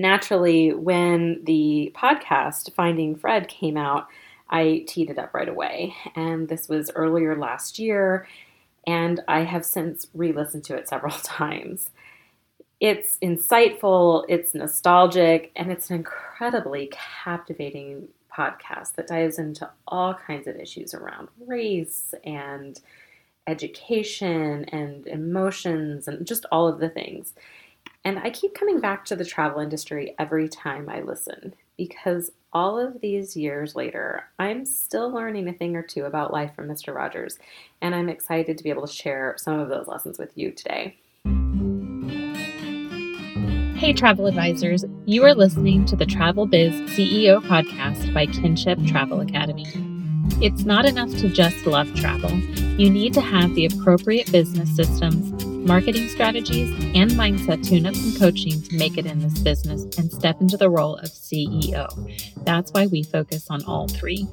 naturally, when the podcast Finding Fred came out, I teed it up right away. And this was earlier last year, and I have since re listened to it several times. It's insightful, it's nostalgic, and it's an incredibly captivating podcast that dives into all kinds of issues around race and education and emotions and just all of the things. And I keep coming back to the travel industry every time I listen because all of these years later, I'm still learning a thing or two about life from Mr. Rogers, and I'm excited to be able to share some of those lessons with you today. Hey, travel advisors, you are listening to the Travel Biz CEO podcast by Kinship Travel Academy. It's not enough to just love travel. You need to have the appropriate business systems, marketing strategies, and mindset tune ups and coaching to make it in this business and step into the role of CEO. That's why we focus on all three.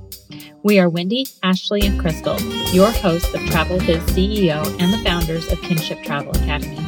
We are Wendy, Ashley, and Crystal, your hosts of Travel Biz CEO and the founders of Kinship Travel Academy.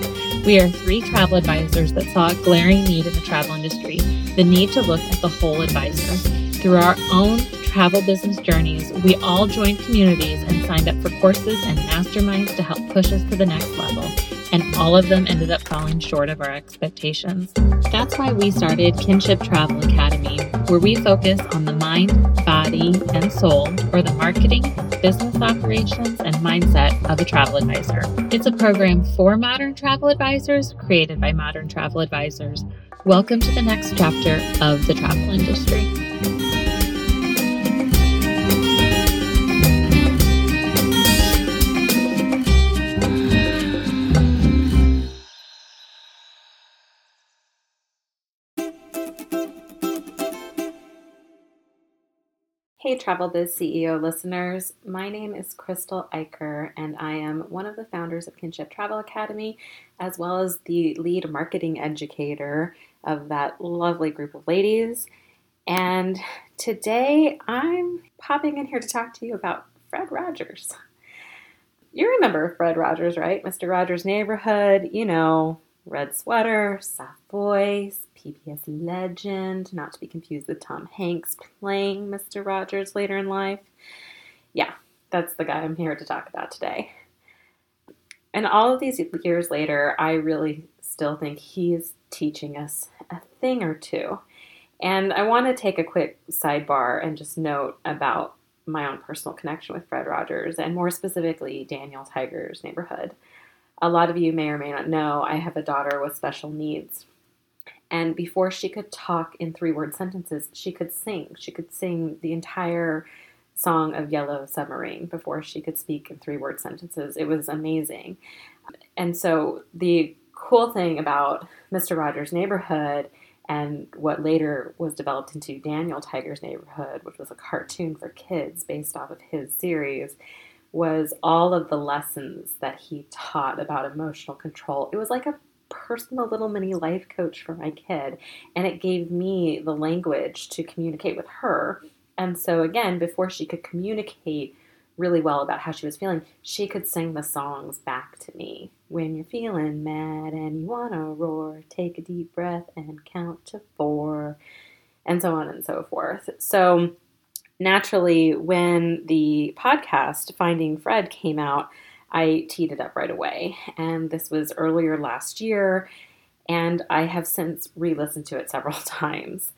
We are three travel advisors that saw a glaring need in the travel industry the need to look at the whole advisor. Through our own travel business journeys, we all joined communities and signed up for courses and masterminds to help push us to the next level. And all of them ended up falling short of our expectations. That's why we started Kinship Travel Academy, where we focus on the mind, body, and soul, or the marketing, business operations, and mindset of a travel advisor. It's a program for modern travel advisors, created by modern travel advisors. Welcome to the next chapter of the travel industry. Hey, Travel Biz CEO listeners. My name is Crystal Eicher, and I am one of the founders of Kinship Travel Academy, as well as the lead marketing educator of that lovely group of ladies. And today I'm popping in here to talk to you about Fred Rogers. You remember Fred Rogers, right? Mr. Rogers' Neighborhood, you know, red sweater, soft voice, PBS legend, not to be confused with Tom Hanks playing Mr. Rogers later in life. Yeah, that's the guy I'm here to talk about today. And all of these years later, I really still think he's teaching us a thing or two. And I want to take a quick sidebar and just note about my own personal connection with Fred Rogers, and more specifically, Daniel Tiger's neighborhood. A lot of you may or may not know I have a daughter with special needs. And before she could talk in three word sentences, she could sing. She could sing the entire song of Yellow Submarine before she could speak in three word sentences. It was amazing. And so the cool thing about Mr. Rogers' Neighborhood and what later was developed into Daniel Tiger's Neighborhood, which was a cartoon for kids based off of his series, was all of the lessons that he taught about emotional control. It was like a personal little mini life coach for my kid, and it gave me the language to communicate with her. And so, again, before she could communicate really well about how she was feeling, she could sing the songs back to me. When you're feeling mad and you want to roar, take a deep breath and count to four, and so on and so forth. So, naturally, when the podcast Finding Fred came out, I teed it up right away. And this was earlier last year, and I have since re listened to it several times.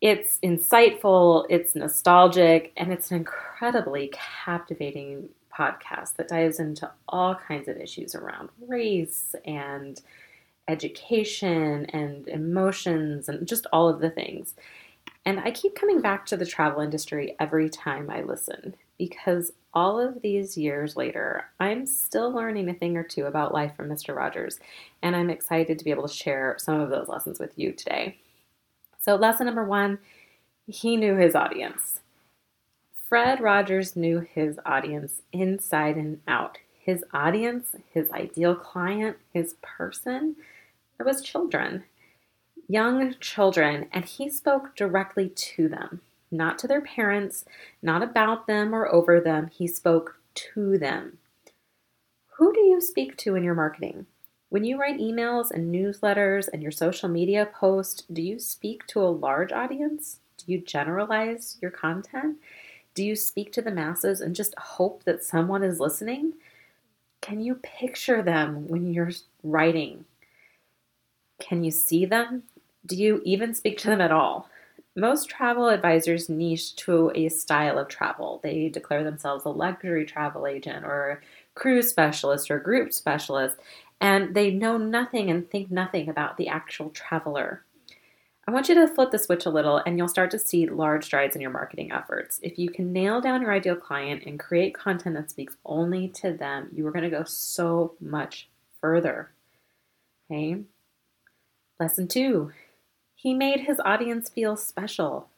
It's insightful, it's nostalgic, and it's an incredibly captivating podcast that dives into all kinds of issues around race and education and emotions and just all of the things. And I keep coming back to the travel industry every time I listen because all of these years later, I'm still learning a thing or two about life from Mr. Rogers, and I'm excited to be able to share some of those lessons with you today. So, lesson number one he knew his audience. Fred Rogers knew his audience inside and out. His audience, his ideal client, his person, it was children, young children, and he spoke directly to them not to their parents, not about them or over them. He spoke to them. Who do you speak to in your marketing? When you write emails and newsletters and your social media posts, do you speak to a large audience? Do you generalize your content? Do you speak to the masses and just hope that someone is listening? Can you picture them when you're writing? Can you see them? Do you even speak to them at all? Most travel advisors niche to a style of travel. They declare themselves a luxury travel agent or cruise specialist or group specialist, and they know nothing and think nothing about the actual traveler. I want you to flip the switch a little and you'll start to see large strides in your marketing efforts. If you can nail down your ideal client and create content that speaks only to them, you are going to go so much further. Okay? Lesson two, he made his audience feel special.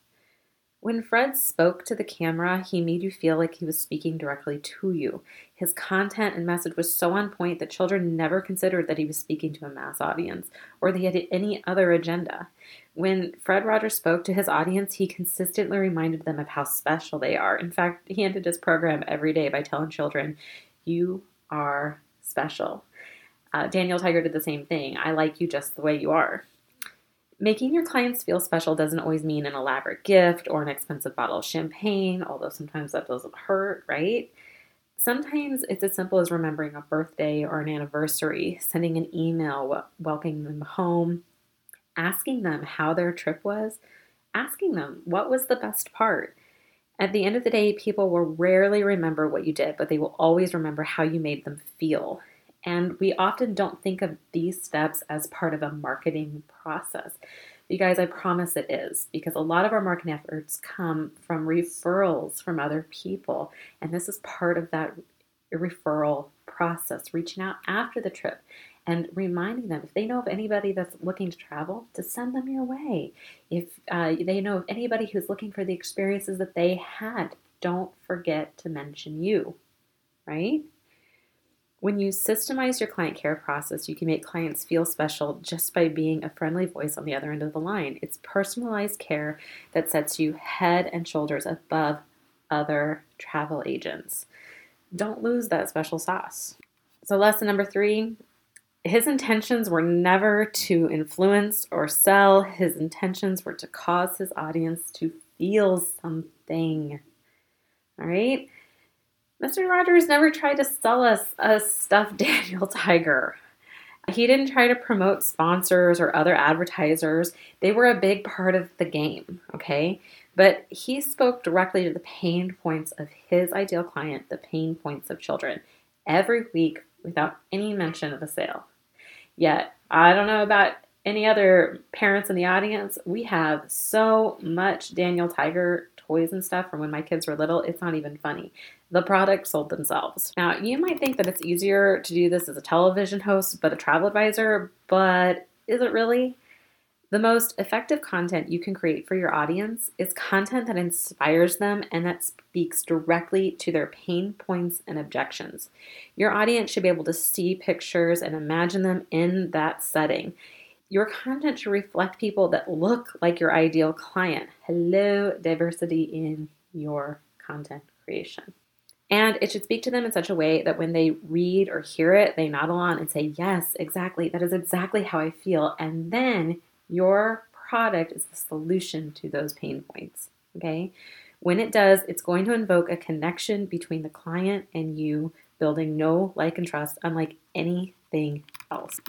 When Fred spoke to the camera, he made you feel like he was speaking directly to you. His content and message was so on point that children never considered that he was speaking to a mass audience or they had any other agenda. When Fred Rogers spoke to his audience, he consistently reminded them of how special they are. In fact, he ended his program every day by telling children, You are special. Uh, Daniel Tiger did the same thing. I like you just the way you are. Making your clients feel special doesn't always mean an elaborate gift or an expensive bottle of champagne, although sometimes that doesn't hurt, right? Sometimes it's as simple as remembering a birthday or an anniversary, sending an email welcoming them home, asking them how their trip was, asking them what was the best part. At the end of the day, people will rarely remember what you did, but they will always remember how you made them feel. And we often don't think of these steps as part of a marketing process. You guys, I promise it is because a lot of our marketing efforts come from referrals from other people. And this is part of that referral process, reaching out after the trip and reminding them if they know of anybody that's looking to travel, to send them your way. If uh, they know of anybody who's looking for the experiences that they had, don't forget to mention you, right? When you systemize your client care process, you can make clients feel special just by being a friendly voice on the other end of the line. It's personalized care that sets you head and shoulders above other travel agents. Don't lose that special sauce. So, lesson number three his intentions were never to influence or sell, his intentions were to cause his audience to feel something. All right? Mr. Rogers never tried to sell us a stuffed Daniel Tiger. He didn't try to promote sponsors or other advertisers. They were a big part of the game, okay? But he spoke directly to the pain points of his ideal client, the pain points of children, every week without any mention of a sale. Yet, I don't know about any other parents in the audience, we have so much Daniel Tiger toys and stuff from when my kids were little, it's not even funny. The product sold themselves. Now, you might think that it's easier to do this as a television host, but a travel advisor, but is it really? The most effective content you can create for your audience is content that inspires them and that speaks directly to their pain points and objections. Your audience should be able to see pictures and imagine them in that setting. Your content should reflect people that look like your ideal client. Hello, diversity in your content creation. And it should speak to them in such a way that when they read or hear it, they nod along and say, Yes, exactly. That is exactly how I feel. And then your product is the solution to those pain points. Okay. When it does, it's going to invoke a connection between the client and you, building no like, and trust, unlike anything else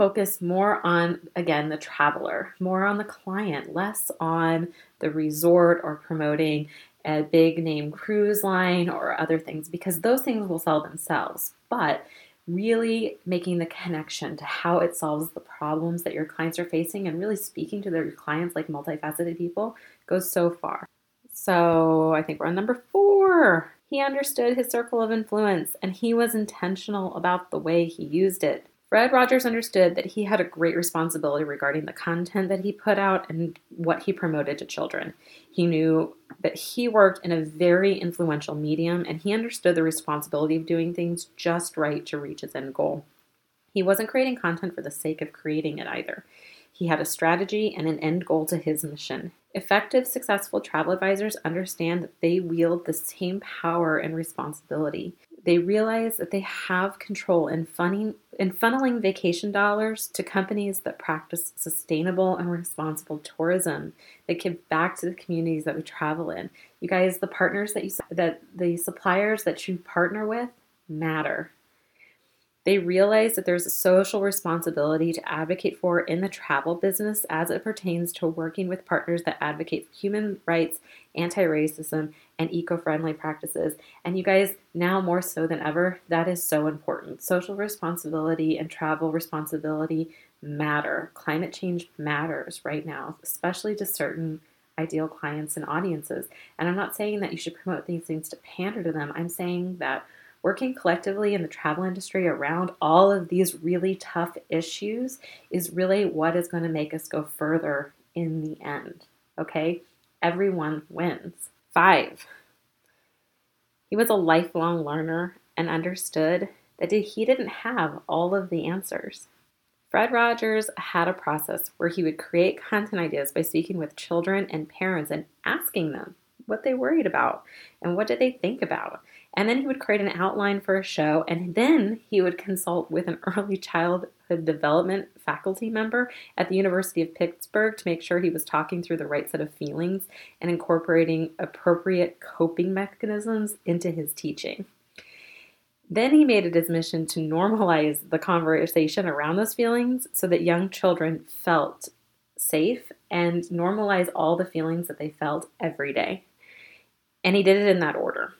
focus more on, again, the traveler, more on the client, less on the resort or promoting a big name cruise line or other things because those things will sell themselves. But really making the connection to how it solves the problems that your clients are facing and really speaking to their clients like multifaceted people goes so far. So I think we're on number four. He understood his circle of influence and he was intentional about the way he used it. Fred Rogers understood that he had a great responsibility regarding the content that he put out and what he promoted to children. He knew that he worked in a very influential medium and he understood the responsibility of doing things just right to reach his end goal. He wasn't creating content for the sake of creating it either. He had a strategy and an end goal to his mission. Effective, successful travel advisors understand that they wield the same power and responsibility they realize that they have control in funding in funneling vacation dollars to companies that practice sustainable and responsible tourism that give back to the communities that we travel in. You guys, the partners that you that the suppliers that you partner with matter. They realize that there's a social responsibility to advocate for in the travel business as it pertains to working with partners that advocate for human rights, anti racism, and eco friendly practices. And you guys, now more so than ever, that is so important. Social responsibility and travel responsibility matter. Climate change matters right now, especially to certain ideal clients and audiences. And I'm not saying that you should promote these things to pander to them, I'm saying that working collectively in the travel industry around all of these really tough issues is really what is going to make us go further in the end. Okay? Everyone wins. Five, he was a lifelong learner and understood that he didn't have all of the answers. Fred Rogers had a process where he would create content ideas by speaking with children and parents and asking them what they worried about and what did they think about. And then he would create an outline for a show, and then he would consult with an early childhood development faculty member at the University of Pittsburgh to make sure he was talking through the right set of feelings and incorporating appropriate coping mechanisms into his teaching. Then he made it his mission to normalize the conversation around those feelings so that young children felt safe and normalize all the feelings that they felt every day. And he did it in that order.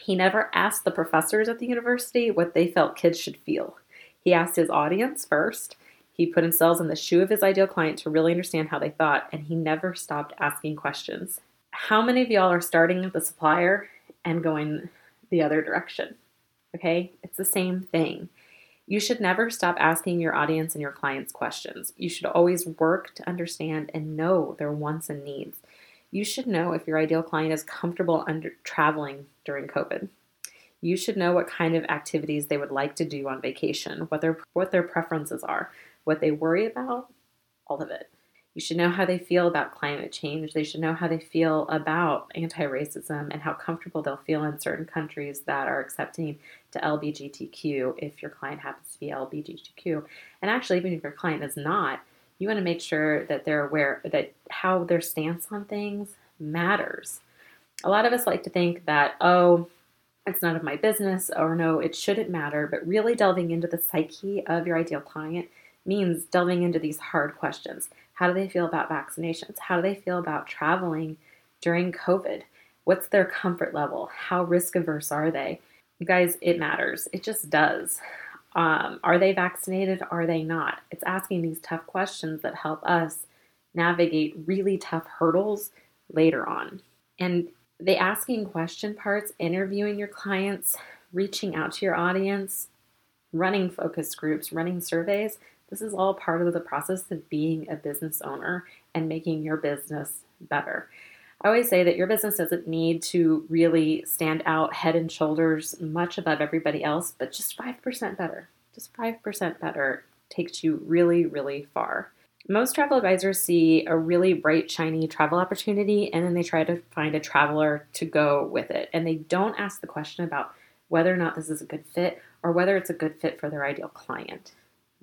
He never asked the professors at the university what they felt kids should feel. He asked his audience first. He put himself in the shoe of his ideal client to really understand how they thought, and he never stopped asking questions. How many of y'all are starting at the supplier and going the other direction? Okay, it's the same thing. You should never stop asking your audience and your clients questions. You should always work to understand and know their wants and needs you should know if your ideal client is comfortable under traveling during COVID. You should know what kind of activities they would like to do on vacation, what their what their preferences are, what they worry about, all of it. You should know how they feel about climate change. They should know how they feel about anti racism and how comfortable they'll feel in certain countries that are accepting to LGBTQ if your client happens to be LGBTQ. And actually, even if your client is not, you want to make sure that they're aware that how their stance on things matters. A lot of us like to think that, oh, it's none of my business, or no, it shouldn't matter. But really delving into the psyche of your ideal client means delving into these hard questions. How do they feel about vaccinations? How do they feel about traveling during COVID? What's their comfort level? How risk averse are they? You guys, it matters. It just does. Um, are they vaccinated? Are they not? It's asking these tough questions that help us navigate really tough hurdles later on. And the asking question parts, interviewing your clients, reaching out to your audience, running focus groups, running surveys, this is all part of the process of being a business owner and making your business better. I always say that your business doesn't need to really stand out head and shoulders much above everybody else, but just 5% better. Just 5% better takes you really, really far. Most travel advisors see a really bright, shiny travel opportunity and then they try to find a traveler to go with it. And they don't ask the question about whether or not this is a good fit or whether it's a good fit for their ideal client.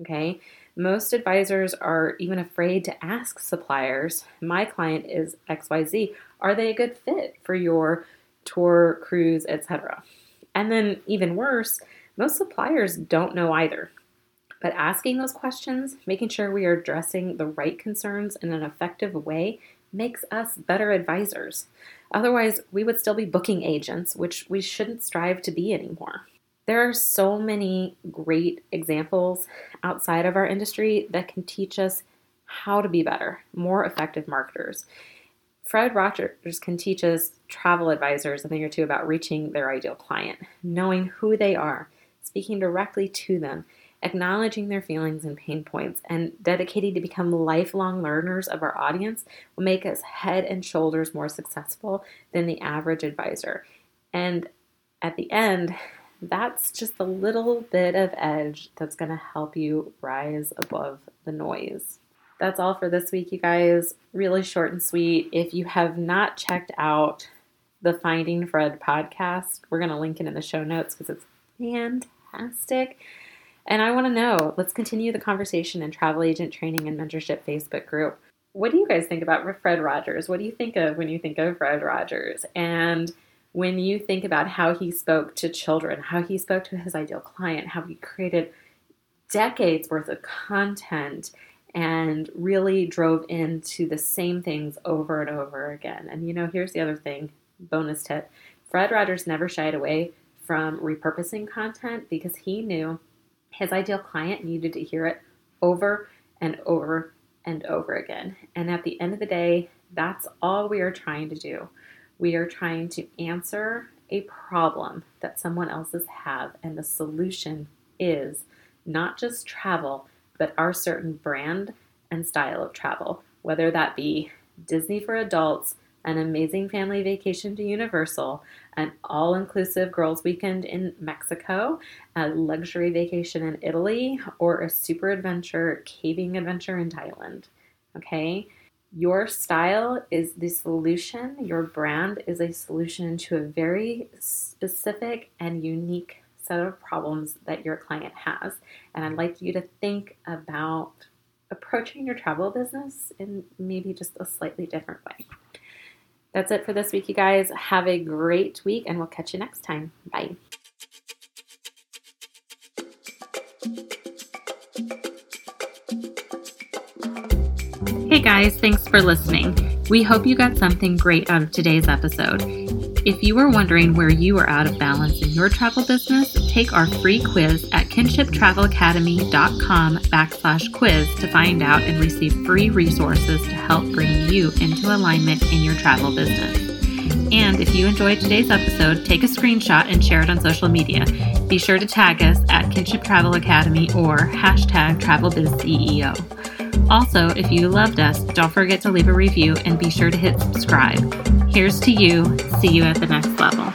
Okay? Most advisors are even afraid to ask suppliers, my client is XYZ, are they a good fit for your tour, cruise, etc.? And then even worse, most suppliers don't know either. But asking those questions, making sure we are addressing the right concerns in an effective way, makes us better advisors. Otherwise, we would still be booking agents, which we shouldn't strive to be anymore. There are so many great examples outside of our industry that can teach us how to be better, more effective marketers. Fred Rogers can teach us travel advisors a thing or two about reaching their ideal client, knowing who they are, speaking directly to them, acknowledging their feelings and pain points, and dedicating to become lifelong learners of our audience will make us head and shoulders more successful than the average advisor. And at the end, that's just a little bit of edge that's going to help you rise above the noise. That's all for this week, you guys. Really short and sweet. If you have not checked out the Finding Fred podcast, we're going to link it in the show notes because it's fantastic. And I want to know, let's continue the conversation in Travel Agent Training and Mentorship Facebook group. What do you guys think about Fred Rogers? What do you think of when you think of Fred Rogers? And when you think about how he spoke to children, how he spoke to his ideal client, how he created decades worth of content and really drove into the same things over and over again. And you know, here's the other thing bonus tip Fred Rogers never shied away from repurposing content because he knew his ideal client needed to hear it over and over and over again. And at the end of the day, that's all we are trying to do. We are trying to answer a problem that someone else's have, and the solution is not just travel, but our certain brand and style of travel, whether that be Disney for adults, an amazing family vacation to Universal, an all inclusive girls' weekend in Mexico, a luxury vacation in Italy, or a super adventure caving adventure in Thailand. Okay? Your style is the solution, your brand is a solution to a very specific and unique set of problems that your client has. And I'd like you to think about approaching your travel business in maybe just a slightly different way. That's it for this week, you guys. Have a great week, and we'll catch you next time. Bye. Hey guys, thanks for listening. We hope you got something great out of today's episode. If you are wondering where you are out of balance in your travel business, take our free quiz at kinshiptravelacademy.com backslash quiz to find out and receive free resources to help bring you into alignment in your travel business. And if you enjoyed today's episode, take a screenshot and share it on social media. Be sure to tag us at Kinship Travel Academy or hashtag TravelBizCEO. Also, if you loved us, don't forget to leave a review and be sure to hit subscribe. Here's to you. See you at the next level.